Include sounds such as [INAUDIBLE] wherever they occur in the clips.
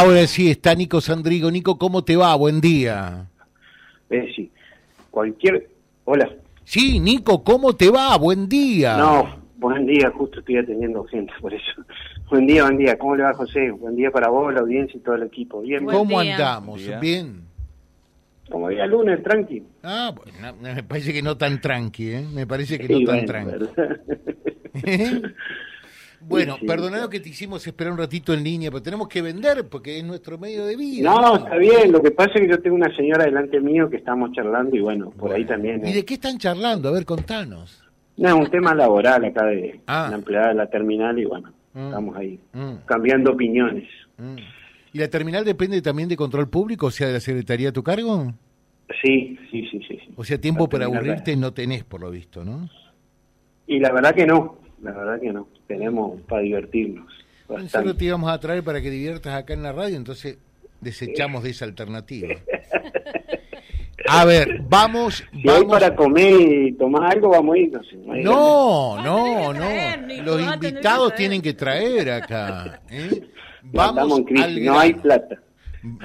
Ahora sí está Nico Sandrigo. Nico, ¿cómo te va? Buen día. Eh, sí, cualquier... Hola. Sí, Nico, ¿cómo te va? Buen día. No, buen día, justo estoy atendiendo gente, por eso. [LAUGHS] Buen día, buen día. ¿Cómo le va, José? Buen día para vos, la audiencia y todo el equipo. Bien, Buen ¿Cómo día. andamos? ¿Bien? como día lunes, tranqui. Ah, bueno, me parece que no tan tranqui, ¿eh? Me parece que Sí, no tan bueno, tranqui. [LAUGHS] bueno, Sí, sí. perdonado que te hicimos esperar un ratito en línea, pero tenemos que vender porque es nuestro medio de vida. No, está bien. Lo que pasa es que yo tengo una señora delante mío que estamos charlando y bueno, por ahí también. ¿Y eh, de qué están charlando? A ver, contanos. No, un tema laboral acá de Ah. la empleada de la terminal y bueno, Mm. estamos ahí Mm, cambiando opiniones. mm. ¿Y la terminal depende también de control público, o sea, de la Secretaría a tu cargo? Sí, sí, sí, sí. sí. O sea, tiempo La para aburrirte no tenés, por lo visto, ¿no? Y la verdad que no, la verdad que no. Tenemos para divertirnos. Bastante. te íbamos a traer para que diviertas acá en la radio, entonces desechamos de esa alternativa. [LAUGHS] A ver, vamos, Si hay vamos. para comer y tomar algo, vamos a ir. No, sé, no hay No, Los que invitados tienen que traer acá. ¿eh? Vamos estamos en crisis, al no hay plata.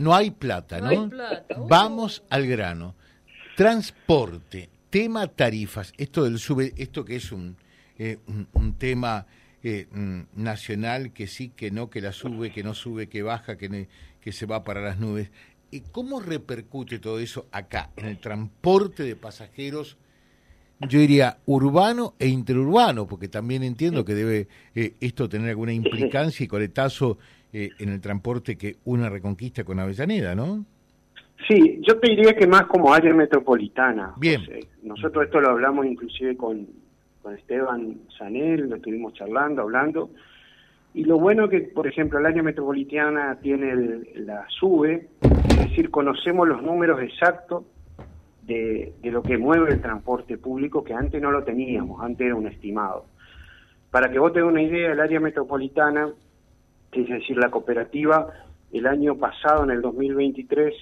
No hay plata, ¿no? No hay plata. Vamos al grano. Transporte, tema tarifas. Esto del sube, esto que es un, eh, un, un tema eh, mm, nacional, que sí, que no, que la sube, que no sube, que baja, que, ne- que se va para las nubes. ¿Y cómo repercute todo eso acá, en el transporte de pasajeros? Yo diría urbano e interurbano, porque también entiendo que debe eh, esto tener alguna implicancia y coletazo eh, en el transporte que una reconquista con Avellaneda, ¿no? Sí, yo te diría que más como área metropolitana. Bien. José. Nosotros esto lo hablamos inclusive con, con Esteban Sanel, lo estuvimos charlando, hablando. Y lo bueno que, por ejemplo, el área metropolitana tiene la SUBE, es decir, conocemos los números exactos de, de lo que mueve el transporte público, que antes no lo teníamos, antes era un estimado. Para que vos tengas una idea, el área metropolitana, es decir, la cooperativa, el año pasado, en el 2023,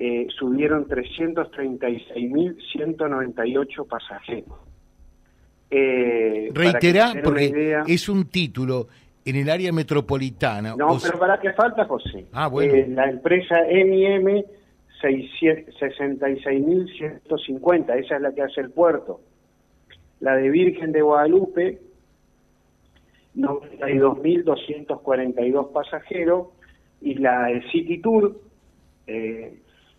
eh, subieron 336.198 pasajeros. Eh, Reiterá, porque idea- es un título en el área metropolitana. No, pero ¿para qué falta, José? Ah, bueno. Eh, la empresa MIM 66.150, esa es la que hace el puerto. La de Virgen de Guadalupe, 92.242 pasajeros. Y la de City Tour, eh,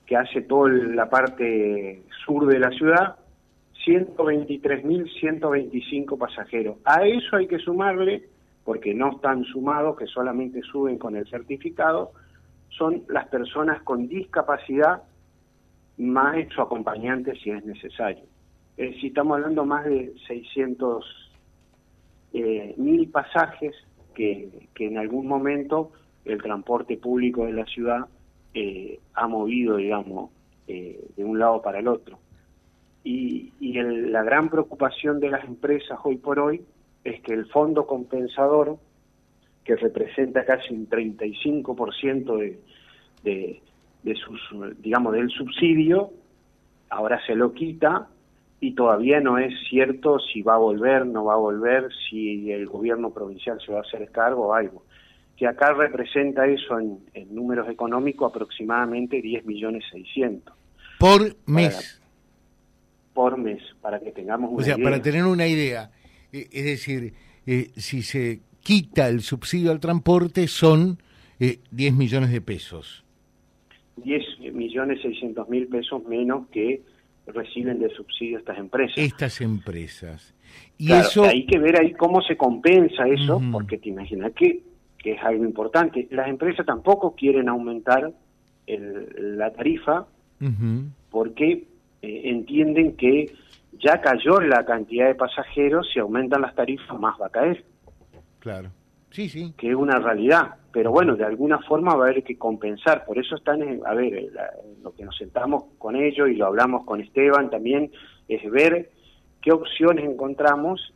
que hace toda la parte sur de la ciudad, 123.125 pasajeros. A eso hay que sumarle, porque no están sumados, que solamente suben con el certificado, son las personas con discapacidad más su acompañante si es necesario. Es decir, estamos hablando más de 600 eh, mil pasajes que, que en algún momento el transporte público de la ciudad eh, ha movido, digamos, eh, de un lado para el otro. Y, y el- la gran preocupación de las empresas hoy por hoy es que el fondo compensador, que representa casi un 35% de, de, de sus, digamos, del subsidio, ahora se lo quita y todavía no es cierto si va a volver, no va a volver, si el gobierno provincial se va a hacer cargo o algo. Que acá representa eso en, en números económicos aproximadamente 10 millones 600 por mes. Por mes, para que tengamos una O sea, idea. para tener una idea, eh, es decir, eh, si se quita el subsidio al transporte son eh, 10 millones de pesos. 10 millones 600 mil pesos menos que reciben de subsidio estas empresas. Estas empresas. Y Claro, eso, hay que ver ahí cómo se compensa eso, porque te imaginas que, que es algo importante. Las empresas tampoco quieren aumentar el- la tarifa Ujú. porque eh, entienden que ya cayó la cantidad de pasajeros, si aumentan las tarifas más va a caer, claro. Sí, sí. que es una realidad. Pero bueno, de alguna forma va a haber que compensar. Por eso están, en- a ver, la- lo que nos sentamos con ellos y lo hablamos con Esteban también, es ver qué opciones encontramos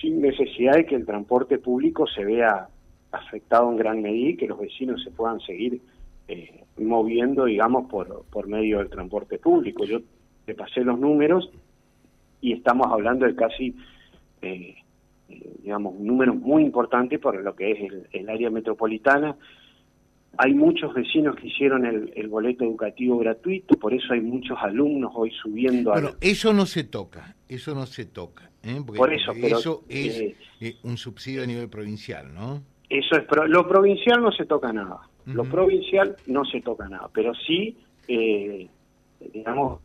sin necesidad de que el transporte público se vea afectado en gran medida y que los vecinos se puedan seguir eh, moviendo, digamos, por, por medio del transporte público. Yo te pasé los números y estamos hablando de casi, eh, digamos, un número muy importante para lo que es el, el área metropolitana. hay muchos vecinos que hicieron el, boleto educativo gratuito, por eso hay muchos alumnos hoy subiendo. Bueno, eso no se toca, eso no se toca, ¿eh? por eso, eso es eh, eh, un subsidio a nivel provincial, ¿no? Eso es, lo provincial no se toca nada, lo provincial no se toca nada, pero sí, digamos,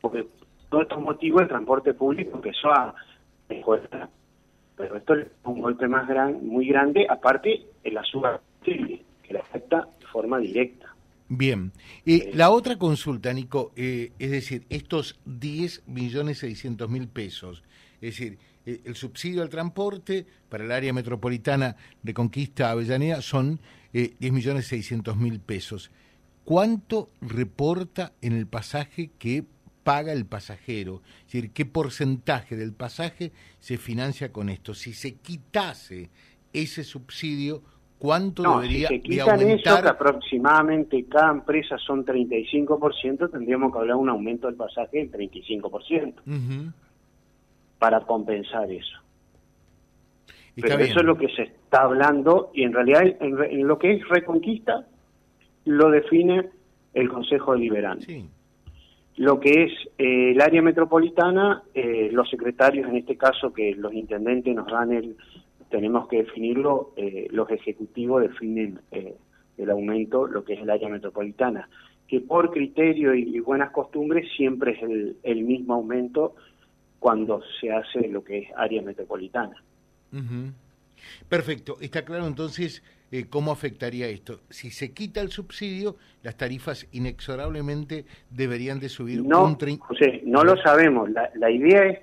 porque todos estos motivos el transporte público empezó a mejorar, pero esto es un golpe más gran, muy grande, aparte en la suba que le afecta de forma directa. Bien. Eh, la otra consulta, Nico, eh, es decir, estos 10 millones 600 mil pesos, es decir, eh, el subsidio al transporte para el área metropolitana de Conquista Avellaneda son 10 millones 600 mil pesos. ¿Cuánto reporta en el pasaje que paga el pasajero? Es decir, ¿qué porcentaje del pasaje se financia con esto? Si se quitase ese subsidio, ¿Cuánto debería si se quitan eso, que aproximadamente cada empresa son 35%, tendríamos que hablar de un aumento del pasaje del 35% para compensar eso. Pero eso es lo que se está hablando y en realidad en, lo que es reconquista lo define el Consejo Deliberante. Lo que es eh, el área metropolitana, eh, los secretarios, en este caso que los intendentes nos dan el, tenemos que definirlo, eh, los ejecutivos definen eh, el aumento, lo que es el área metropolitana, que por criterio y, buenas costumbres siempre es el, mismo aumento cuando se hace lo que es área metropolitana. Perfecto, está claro entonces eh, cómo afectaría esto. Si se quita el subsidio, las tarifas inexorablemente deberían de subir no, un José, no lo sabemos, la, la idea es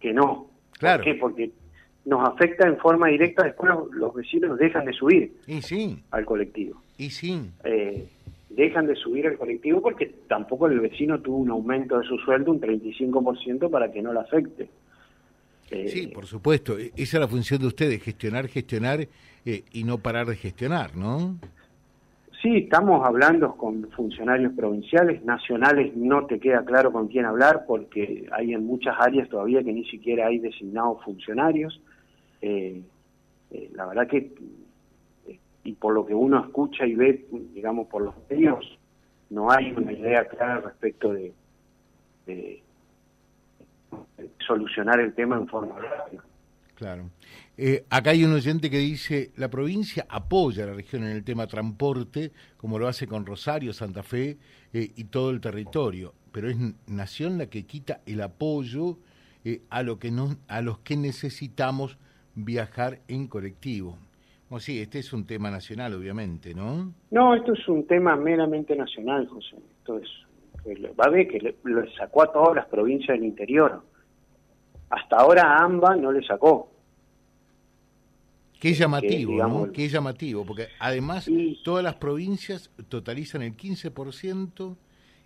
que no. Claro. ¿Por qué? Porque nos afecta en forma directa, después los, vecinos dejan de subir y sí. al colectivo. Y sí. Eh, dejan de subir al colectivo porque tampoco el vecino tuvo un aumento de su sueldo, un 35% para que no le afecte. Eh, sí, por supuesto. E-, esa es la función de ustedes, gestionar, gestionar eh, y no parar de gestionar, ¿no? Sí, estamos hablando con funcionarios provinciales, nacionales no te queda claro con quién hablar porque hay en muchas áreas todavía que ni siquiera hay designados funcionarios. Eh, eh, la verdad que, eh, y por lo que uno escucha y ve, digamos, por los medios, no hay una idea clara respecto de, solucionar el tema en forma rápida. Claro. acá hay un oyente que dice, la provincia apoya a la región en el tema transporte, como lo hace con Rosario, Santa Fe y todo el territorio, pero es Nación la que quita el apoyo a, lo que no, a los que necesitamos viajar en colectivo. O sí, este es un tema nacional, obviamente, ¿no? No, esto es un tema meramente nacional, José. Esto es, va a ver que le, sacó a todas las provincias del interior. Hasta ahora a AMBA no le sacó. Qué llamativo, ¿no? Qué llamativo, porque además todas las provincias totalizan el 15%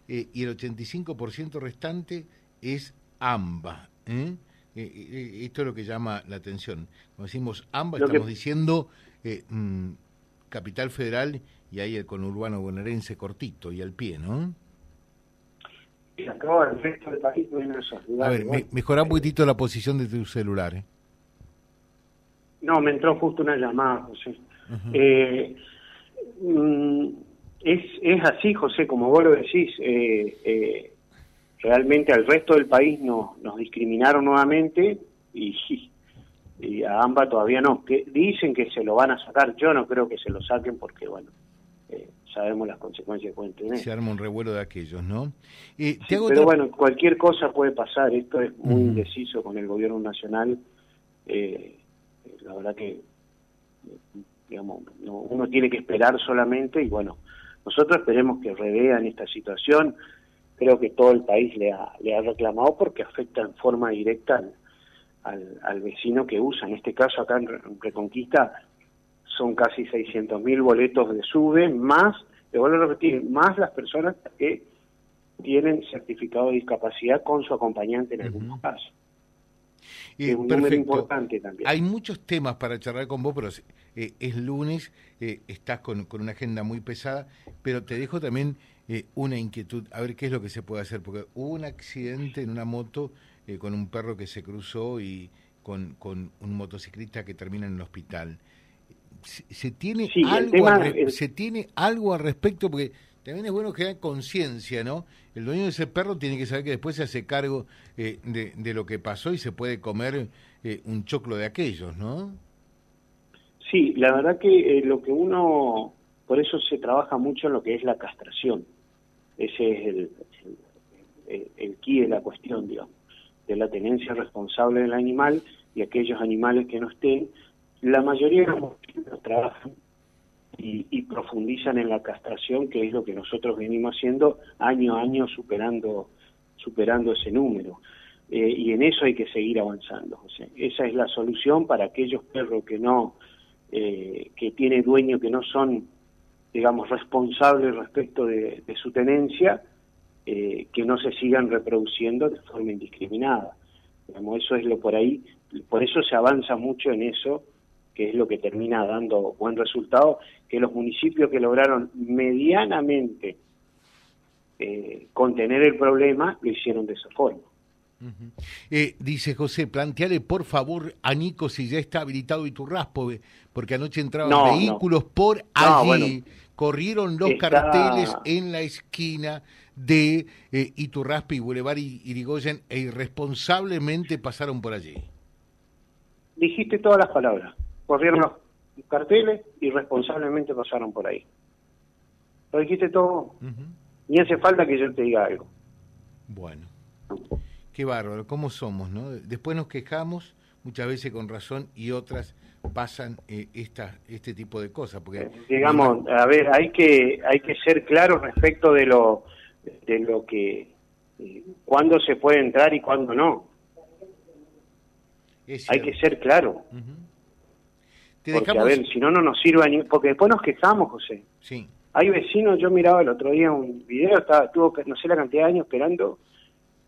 eh, y el 85% restante es AMBA. ¿eh? Eh, esto es lo que llama la atención. Como decimos ambas, estamos diciendo eh, mm, Capital Federal y ahí el conurbano bonaerense cortito y al pie, ¿no? El resto del país A ver, mejora un poquitito la posición de tu celular. ¿eh? No, me entró justo una llamada, José. Mm, es, es así, José, como vos lo decís. Eh, realmente al resto del país nos, nos discriminaron nuevamente y, [LAUGHS] y a AMBA todavía no. Que dicen que se lo van a sacar, yo no creo que se lo saquen porque, bueno, eh, sabemos las consecuencias que pueden tener. Se arma un revuelo de aquellos, ¿no? pero bueno, cualquier cosa puede pasar, esto es muy indeciso con el gobierno nacional. Eh, la verdad que, digamos, uno tiene que esperar solamente y bueno, nosotros esperemos que revean esta situación creo que todo el país le ha, le ha reclamado porque afecta en forma directa al, al, vecino que usa. En este caso, acá en Reconquista, son casi 600.000 boletos de SUBE, más, te vuelvo a repetir, más las personas que tienen certificado de discapacidad con su acompañante en algunos casos. es un número importante también. Hay muchos temas para charlar con vos, pero eh, es lunes, eh, estás con, con, una agenda muy pesada, pero te dejo también eh, una inquietud, a ver qué es lo que se puede hacer, porque hubo un accidente en una moto eh, con un perro que se cruzó y con, con un motociclista que termina en el hospital. Se, tiene algo al, se tiene algo al respecto porque también es bueno que haya conciencia, ¿no? El dueño de ese perro tiene que saber que después se hace cargo eh, de, lo que pasó y se puede comer eh, un choclo de aquellos, ¿no? Sí, la verdad que eh, lo que uno, por eso se trabaja mucho en lo que es la castración. Ese es el, el, el key de la cuestión, digamos, de la tenencia responsable del animal y aquellos animales que no estén. La mayoría de los trabajan y, profundizan en la castración, que es lo que nosotros venimos haciendo año a año superando, superando ese número. Eh, y en eso hay que seguir avanzando. esa es la solución para aquellos perros que no, eh, que tiene dueños que no son, digamos, responsables respecto de, su tenencia, eh, que no se sigan reproduciendo de forma indiscriminada. Digamos, eso es lo por ahí, por eso se avanza mucho en eso que es lo que termina dando buen resultado, que los municipios que lograron medianamente eh, contener el problema lo hicieron de esa forma. Eh, dice José, planteale por favor a Nico si ya está habilitado Iturraspo, porque anoche entraban vehículos por allí, corrieron los carteles en la esquina de eh, Iturraspe y Boulevard Irigoyen e irresponsablemente pasaron por allí. Dijiste todas las palabras corrieron los carteles y responsablemente pasaron por ahí. Lo dijiste todo. Ni hace falta que yo te diga algo. Bueno. Qué bárbaro, ¿cómo somos, no? Después nos quejamos, muchas veces con razón, y otras pasan eh, esta, este tipo de cosas. Porque, eh, Digamos, a ver, hay que, hay que ser claro respecto de lo, de lo que, eh, cuándo se puede entrar y cuándo no. hay que ser claro porque, a ver, si no, no nos sirve ni... Porque después nos quejamos, José. Sí. Hay vecinos, yo miraba el otro día un video, estaba, tuvo no sé la cantidad de años esperando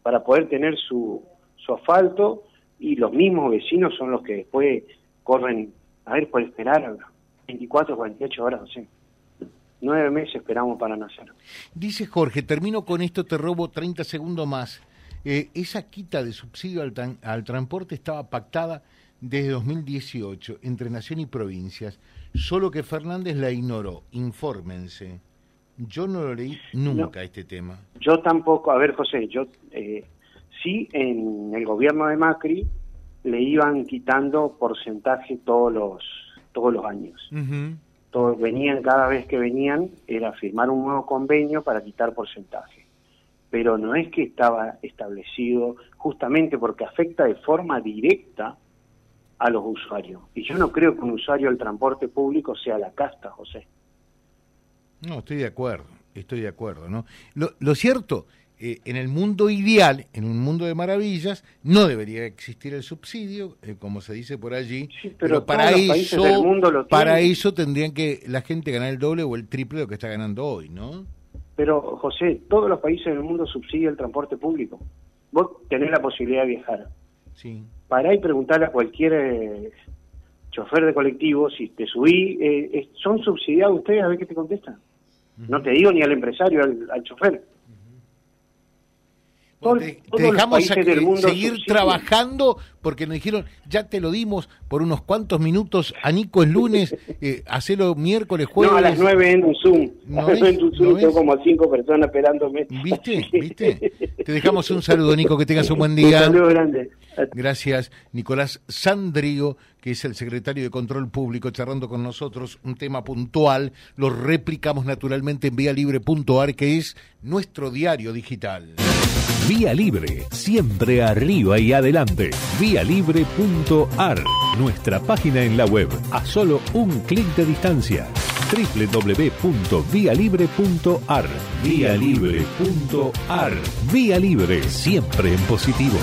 para poder tener su, su asfalto y los mismos vecinos son los que después corren, a ver, por esperar 24, 48 horas, sé. Nueve meses esperamos para nacer. Dice Jorge, termino con esto, te robo 30 segundos más. Eh, esa quita de subsidio al, al transporte estaba pactada desde 2018 entre Nación y provincias, solo que Fernández la ignoró. Infórmense. Yo no lo leí nunca este tema. Yo tampoco, a ver José, yo eh, sí en el gobierno de Macri le iban quitando porcentaje todos los todos los años. todos venían cada vez que venían era firmar un nuevo convenio para quitar porcentaje. Pero no es que estaba establecido justamente porque afecta de forma directa a los usuarios. Y yo no creo que un usuario del transporte público sea la casta, José. No, estoy de acuerdo, estoy de acuerdo, ¿no? Lo, cierto, eh, en el mundo ideal, en un mundo de maravillas, no debería existir el subsidio, eh, como se dice por allí, pero, para eso, para eso tendrían que la gente ganar el doble o el triple de lo que está ganando hoy, ¿no? Pero, José, todos los países del mundo subsidian el transporte público. Vos tenés la posibilidad de viajar. Sí para y preguntarle a cualquier eh, chofer de colectivo si te subí, eh, ¿son subsidiados ustedes? A ver qué te contestan. No te digo ni al empresario, al, chofer. Te, dejamos seguir trabajando porque nos dijeron, ya te lo dimos por unos cuantos minutos, a Nico el lunes, [LAUGHS] eh, hacelo miércoles, jueves. No, a las nueve en un Zoom. ¿No a las [LAUGHS] en un Zoom, tengo como cinco personas esperándome. ¿Viste? [LAUGHS] ¿Viste? te dejamos un saludo, Nico, que tengas un buen día. Un saludo grande. Gracias, Nicolás Sandrigo, que es el secretario de Control Público, charlando con nosotros un tema puntual. Lo replicamos naturalmente en vialibre.ar, que es nuestro diario digital. Vía Libre, siempre arriba y adelante. Vialibre.ar, nuestra página en la web, a solo un clic de distancia www.vialibre.ar. Vía Libre.ar. Vía Libre, siempre en positivo.